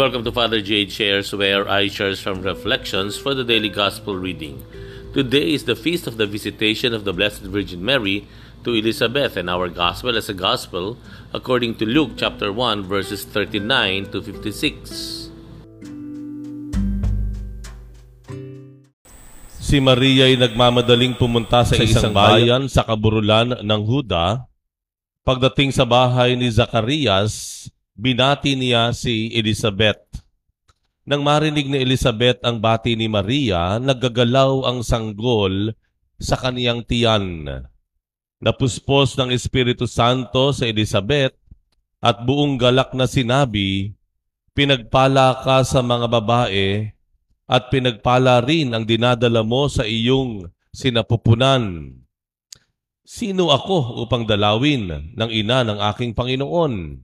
Welcome to Father Jade Shares, where I share some reflections for the daily gospel reading. Today is the feast of the visitation of the Blessed Virgin Mary to Elizabeth, and our gospel is a gospel according to Luke chapter 1, verses 39 to 56. Si Maria ay nagmamadaling pumunta sa isang bayan sa kaburulan ng Huda. Pagdating sa bahay ni Zacarias, binati niya si Elizabeth. Nang marinig ni Elizabeth ang bati ni Maria, naggagalaw ang sanggol sa kaniyang tiyan. Napuspos ng Espiritu Santo sa Elizabeth at buong galak na sinabi, Pinagpala ka sa mga babae at pinagpala rin ang dinadala mo sa iyong sinapupunan. Sino ako upang dalawin ng ina ng aking Panginoon?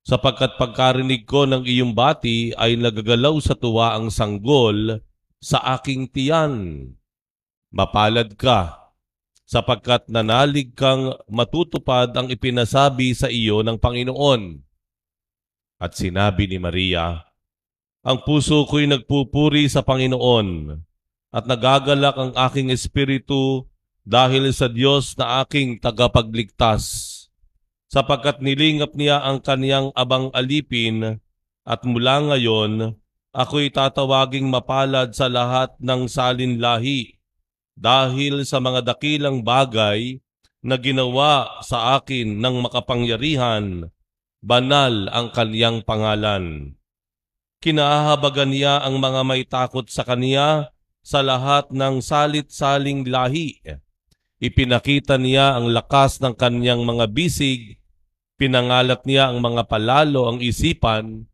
Sapagkat pagkarinig ko ng iyong bati ay nagagalaw sa tuwa ang sanggol sa aking tiyan. Mapalad ka, sapagkat nanalig kang matutupad ang ipinasabi sa iyo ng Panginoon. At sinabi ni Maria, ang puso ko'y nagpupuri sa Panginoon at nagagalak ang aking espiritu dahil sa Diyos na aking tagapagligtas, sapagkat nilingap niya ang kaniyang abang alipin at mula ngayon ako'y tatawaging mapalad sa lahat ng salinlahi dahil sa mga dakilang bagay na ginawa sa akin ng makapangyarihan, banal ang kaniyang pangalan. Kinahabagan niya ang mga may takot sa kaniya sa lahat ng salit-saling lahi. Ipinakita niya ang lakas ng kanyang mga bisig, pinangalat niya ang mga palalo ang isipan,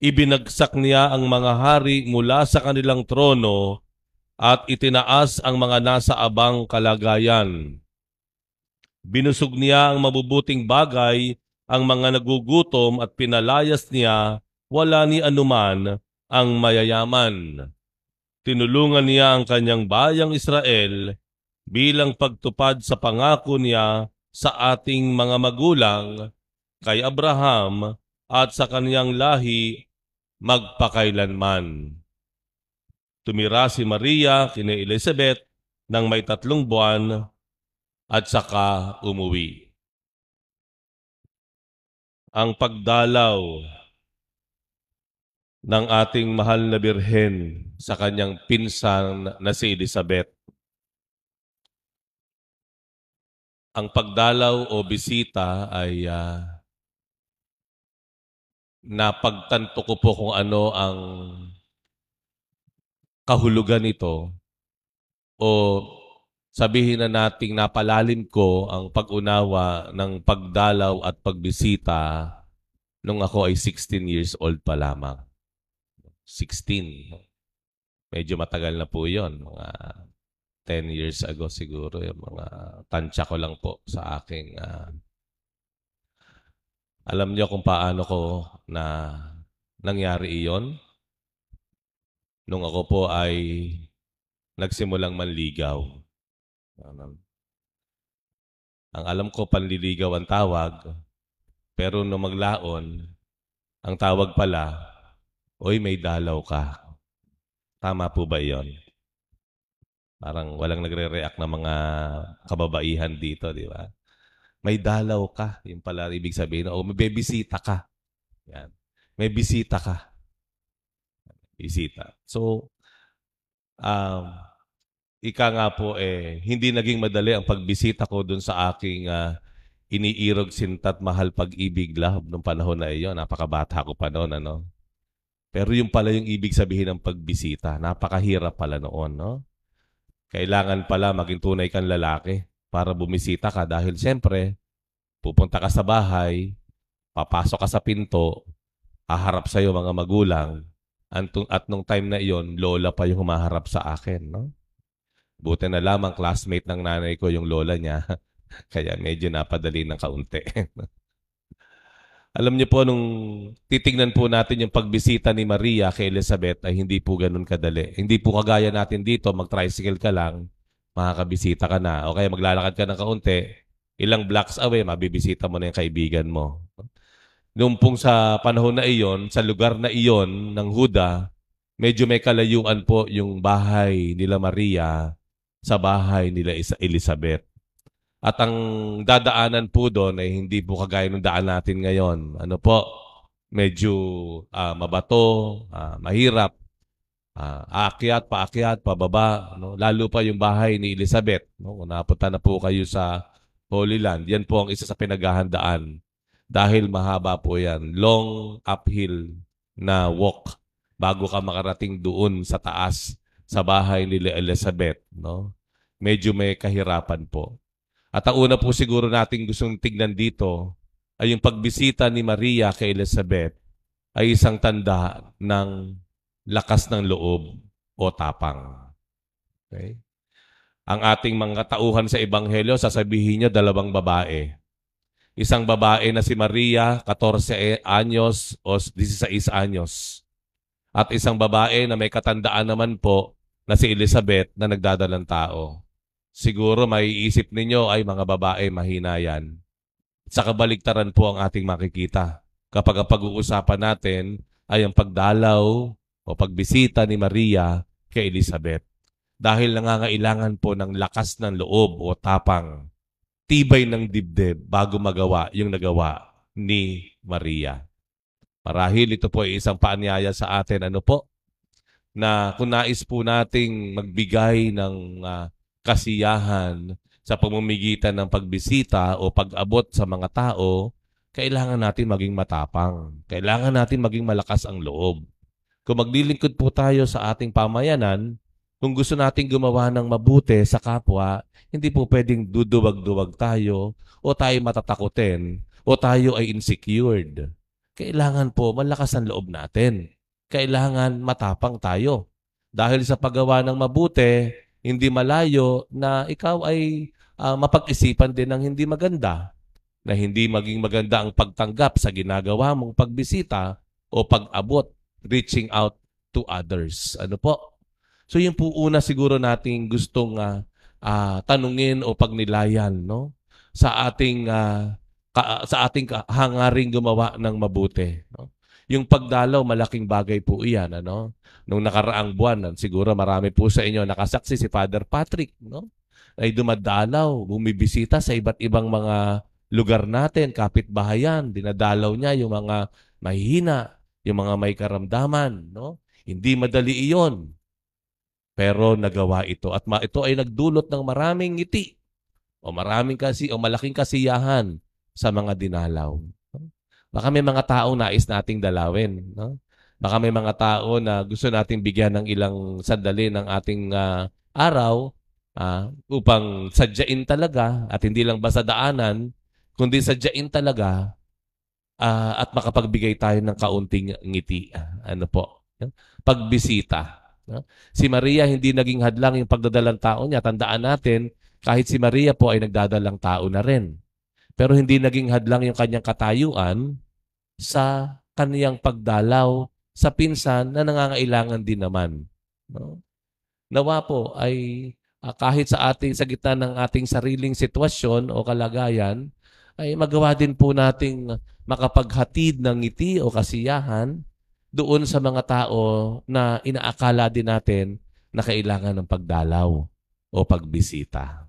ibinagsak niya ang mga hari mula sa kanilang trono at itinaas ang mga nasa abang kalagayan. Binusog niya ang mabubuting bagay, ang mga nagugutom at pinalayas niya wala ni anuman ang mayayaman. Tinulungan niya ang kanyang bayang Israel bilang pagtupad sa pangako niya sa ating mga magulang kay Abraham at sa kaniyang lahi magpakailanman. Tumira si Maria kina Elizabeth ng may tatlong buwan at saka umuwi. Ang pagdalaw ng ating mahal na birhen sa kanyang pinsan na si Elizabeth. Ang pagdalaw o bisita ay uh, napagtanto ko po kung ano ang kahulugan nito o sabihin na nating napalalim ko ang pag-unawa ng pagdalaw at pagbisita nung ako ay 16 years old pa lamang. 16. Medyo matagal na po yon Mga 10 years ago siguro. Yung mga tansya ko lang po sa aking... Uh, alam niyo kung paano ko na nangyari iyon? Nung ako po ay nagsimulang manligaw. Ang alam ko, panliligaw ang tawag. Pero nung maglaon, ang tawag pala, Oy, may dalaw ka. Tama po ba yon? Parang walang nagre-react na mga kababaihan dito, di ba? May dalaw ka. Yung pala ibig sabihin, o may bibisita ka. Yan. May bisita ka. Bisita. So, um, ika nga po eh, hindi naging madali ang pagbisita ko dun sa aking uh, iniirog sintat mahal pag-ibig love nung panahon na iyon. Napakabata ko pa noon, ano? Pero yung pala yung ibig sabihin ng pagbisita. Napakahirap pala noon, no? Kailangan pala maging tunay kang lalaki para bumisita ka dahil siyempre, pupunta ka sa bahay, papasok ka sa pinto, haharap sa iyo mga magulang, at nung time na iyon, lola pa yung humaharap sa akin, no? Buti na lamang classmate ng nanay ko yung lola niya. Kaya medyo napadali ng kaunti. Alam niyo po, nung titignan po natin yung pagbisita ni Maria kay Elizabeth ay hindi po ganun kadali. Hindi po kagaya natin dito, mag-tricycle ka lang, makakabisita ka na. O kaya maglalakad ka ng kaunti, ilang blocks away, mabibisita mo na yung kaibigan mo. Noong pong sa panahon na iyon, sa lugar na iyon ng Huda, medyo may kalayuan po yung bahay nila Maria sa bahay nila Elizabeth. At ang dadaanan po doon ay hindi po kagaya ng daan natin ngayon. Ano po? Medyo uh, mabato, uh, mahirap. Uh, aakyat, paakyat, pababa. No? Lalo pa yung bahay ni Elizabeth. No? Kung napunta na po kayo sa Holy Land, yan po ang isa sa pinaghahandaan dahil mahaba po yan. Long uphill na walk bago ka makarating doon sa taas sa bahay ni Elizabeth. No? Medyo may kahirapan po. At ang una po siguro nating gustong tignan dito ay yung pagbisita ni Maria kay Elizabeth ay isang tanda ng lakas ng loob o tapang. Okay? Ang ating mga tauhan sa Ebanghelyo, sasabihin niyo dalawang babae isang babae na si Maria, 14 anyos o 16 anyos. At isang babae na may katandaan naman po na si Elizabeth na nagdadalang tao. Siguro may isip ninyo ay mga babae mahina yan. Sa kabaligtaran po ang ating makikita kapag pag-uusapan natin ay ang pagdalaw o pagbisita ni Maria kay Elizabeth. Dahil nangangailangan po ng lakas ng loob o tapang tibay ng dibdib bago magawa yung nagawa ni Maria. Marahil ito po ay isang paanyaya sa atin. Ano po? Na kung nais po nating magbigay ng uh, kasiyahan sa pamumugitan ng pagbisita o pag-abot sa mga tao, kailangan natin maging matapang. Kailangan natin maging malakas ang loob. Kung maglilingkod po tayo sa ating pamayanan, kung gusto nating gumawa ng mabuti sa kapwa, hindi po pwedeng duduwag-duwag tayo o tayo matatakutin o tayo ay insecured. Kailangan po malakas ang loob natin. Kailangan matapang tayo. Dahil sa paggawa ng mabuti, hindi malayo na ikaw ay uh, mapag-isipan din ng hindi maganda. Na hindi maging maganda ang pagtanggap sa ginagawa mong pagbisita o pag-abot, reaching out to others. Ano po? So yun po una siguro nating gustong uh, uh, tanungin o pagnilayan no? Sa ating uh, ka, sa ating hangaring gumawa ng mabuti no? Yung pagdalaw malaking bagay po iyan ano? Nung nakaraang buwan siguro marami po sa inyo nakasaksi si Father Patrick no? Ay dumadalaw bumibisita sa iba't ibang mga lugar natin kapitbahayan. Dinadalaw niya yung mga mahihina yung mga may karamdaman no hindi madali iyon pero nagawa ito at ma- ito ay nagdulot ng maraming ngiti o maraming kasi o malaking kasiyahan sa mga dinalaw. Baka may mga taong nais nating dalawin, no? Baka may mga tao na gusto nating bigyan ng ilang sandali ng ating uh, araw uh, upang sadyain talaga at hindi lang basta daanan, kundi sadyain talaga uh, at makapagbigay tayo ng kaunting ngiti. Ano po? Pagbisita. Si Maria hindi naging hadlang yung pagdadalang tao niya. Tandaan natin, kahit si Maria po ay nagdadalang tao na rin. Pero hindi naging hadlang yung kanyang katayuan sa kaniyang pagdalaw sa pinsan na nangangailangan din naman. No? Nawa po ay uh, kahit sa ating sa gitna ng ating sariling sitwasyon o kalagayan ay magawa din po nating makapaghatid ng ngiti o kasiyahan doon sa mga tao na inaakala din natin na kailangan ng pagdalaw o pagbisita.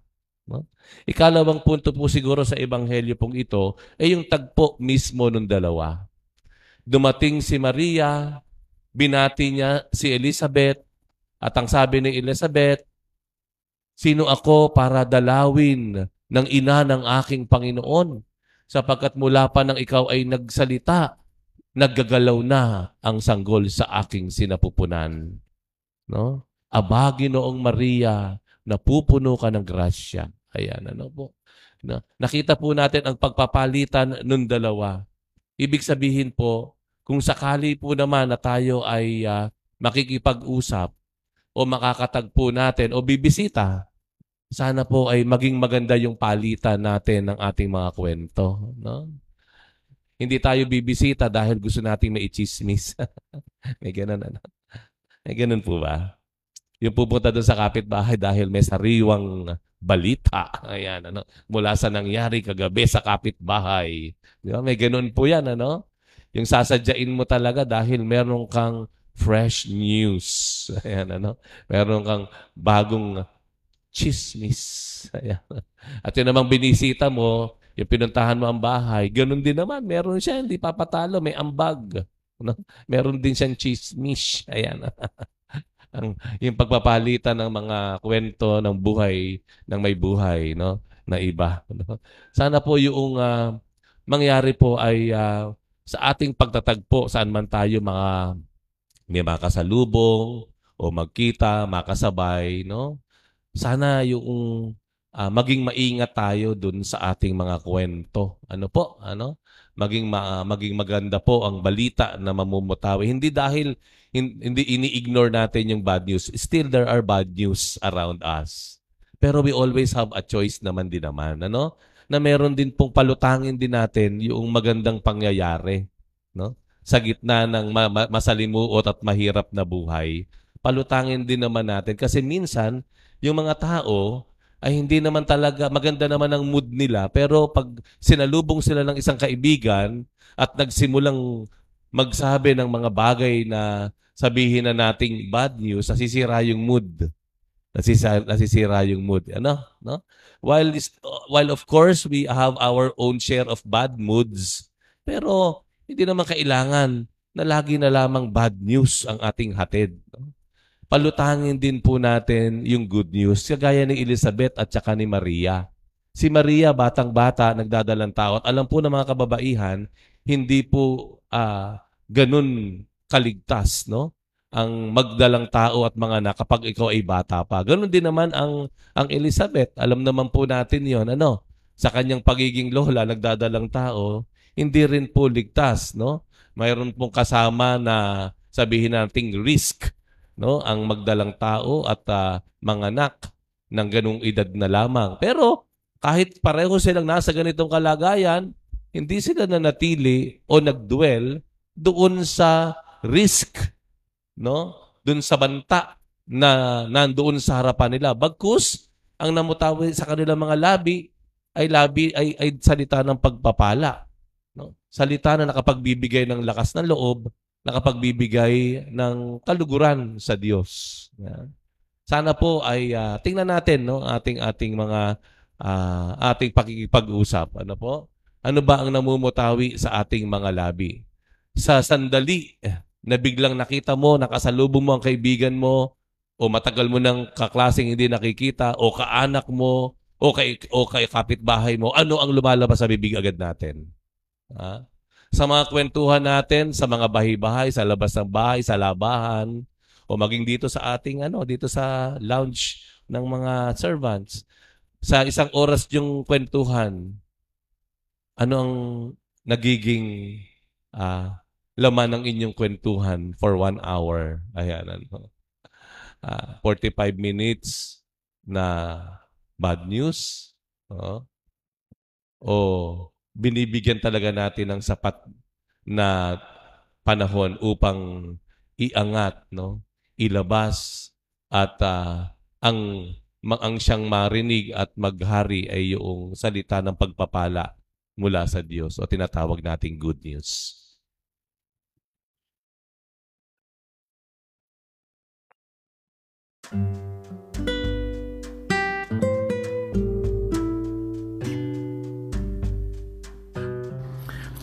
No? Ikalawang punto po siguro sa ebanghelyo pong ito ay yung tagpo mismo ng dalawa. Dumating si Maria, binati niya si Elizabeth, at ang sabi ni Elizabeth, Sino ako para dalawin ng ina ng aking Panginoon? Sapagkat mula pa nang ikaw ay nagsalita, naggagalaw na ang sanggol sa aking sinapupunan. No? Abagi noong Maria, napupuno ka ng grasya. Ayan, ano po. Na, nakita po natin ang pagpapalitan ng dalawa. Ibig sabihin po, kung sakali po naman na tayo ay uh, makikipag-usap o makakatagpo natin o bibisita, sana po ay maging maganda yung palitan natin ng ating mga kwento. No? Hindi tayo bibisita dahil gusto nating maichismis. may ganun, ano? May ganun po ba? Yung pupunta doon sa kapitbahay dahil may sariwang balita. Ayan, ano? Mula sa nangyari kagabi sa kapitbahay. Di ba? May ganun po yan, ano? Yung sasadyain mo talaga dahil meron kang fresh news. Ayan, ano? Meron kang bagong chismis. Ayan. At yun namang binisita mo, yung pinuntahan mo ang bahay, ganun din naman. Meron siya, hindi papatalo, may ambag. No? Meron din siyang chismis. Ayan. ang yung pagpapalitan ng mga kwento ng buhay ng may buhay no na iba no? sana po yung uh, mangyari po ay uh, sa ating pagtatagpo saan man tayo mga may makasalubong o magkita, makasabay, no? Sana yung uh, maging maingat tayo dun sa ating mga kwento. Ano po? Ano? Maging ma- maging maganda po ang balita na mamumutawi. Hindi dahil hindi ini-ignore natin yung bad news. Still there are bad news around us. Pero we always have a choice naman din naman, ano? Na meron din pong palutangin din natin yung magandang pangyayari, no? Sa gitna ng ma- ma- masalimuot at mahirap na buhay, palutangin din naman natin kasi minsan yung mga tao ay hindi naman talaga maganda naman ang mood nila pero pag sinalubong sila ng isang kaibigan at nagsimulang magsabi ng mga bagay na sabihin na nating bad news, nasisira yung mood. Nasisira, nasisira yung mood. Ano? No? While, while of course, we have our own share of bad moods, pero hindi naman kailangan na lagi na lamang bad news ang ating hatid. No? Palutangin din po natin yung good news, kagaya ni Elizabeth at saka ni Maria. Si Maria, batang-bata, nagdadalang tao. At alam po ng mga kababaihan, hindi po uh, ganun kaligtas, no? Ang magdalang tao at mga anak kapag ikaw ay bata pa. Ganun din naman ang ang Elizabeth. Alam naman po natin 'yon, ano? Sa kanyang pagiging lola, nagdadalang tao, hindi rin po ligtas, no? Mayroon pong kasama na sabihin nating risk, no? Ang magdalang tao at uh, mga anak ng ganung edad na lamang. Pero kahit pareho silang nasa ganitong kalagayan, hindi sila nanatili o nagdwell doon sa risk, no? Doon sa banta na nandoon sa harapan nila. Bagkus, ang namutawi sa kanilang mga labi ay labi ay, ay salita ng pagpapala. No? Salita na nakapagbibigay ng lakas ng loob, nakapagbibigay ng kaluguran sa Diyos. Yan. Sana po ay uh, tingnan natin no ating ating mga uh, ating pakikipag-usap. Ano po? Ano ba ang namumutawi sa ating mga labi? sa sandali na biglang nakita mo, nakasalubong mo ang kaibigan mo, o matagal mo ng kaklaseng hindi nakikita, o kaanak mo, o kay, o kay kapitbahay mo, ano ang lumalabas sa bibig agad natin? Ha? Sa mga kwentuhan natin, sa mga bahay-bahay, sa labas ng bahay, sa labahan, o maging dito sa ating ano, dito sa lounge ng mga servants. Sa isang oras yung kwentuhan, ano ang nagiging uh, laman ng inyong kwentuhan for one hour. Ayan, ano. Uh, ah, 45 minutes na bad news. Uh, o binibigyan talaga natin ng sapat na panahon upang iangat, no? ilabas at uh, ang ang siyang marinig at maghari ay yung salita ng pagpapala mula sa Diyos o tinatawag nating good news.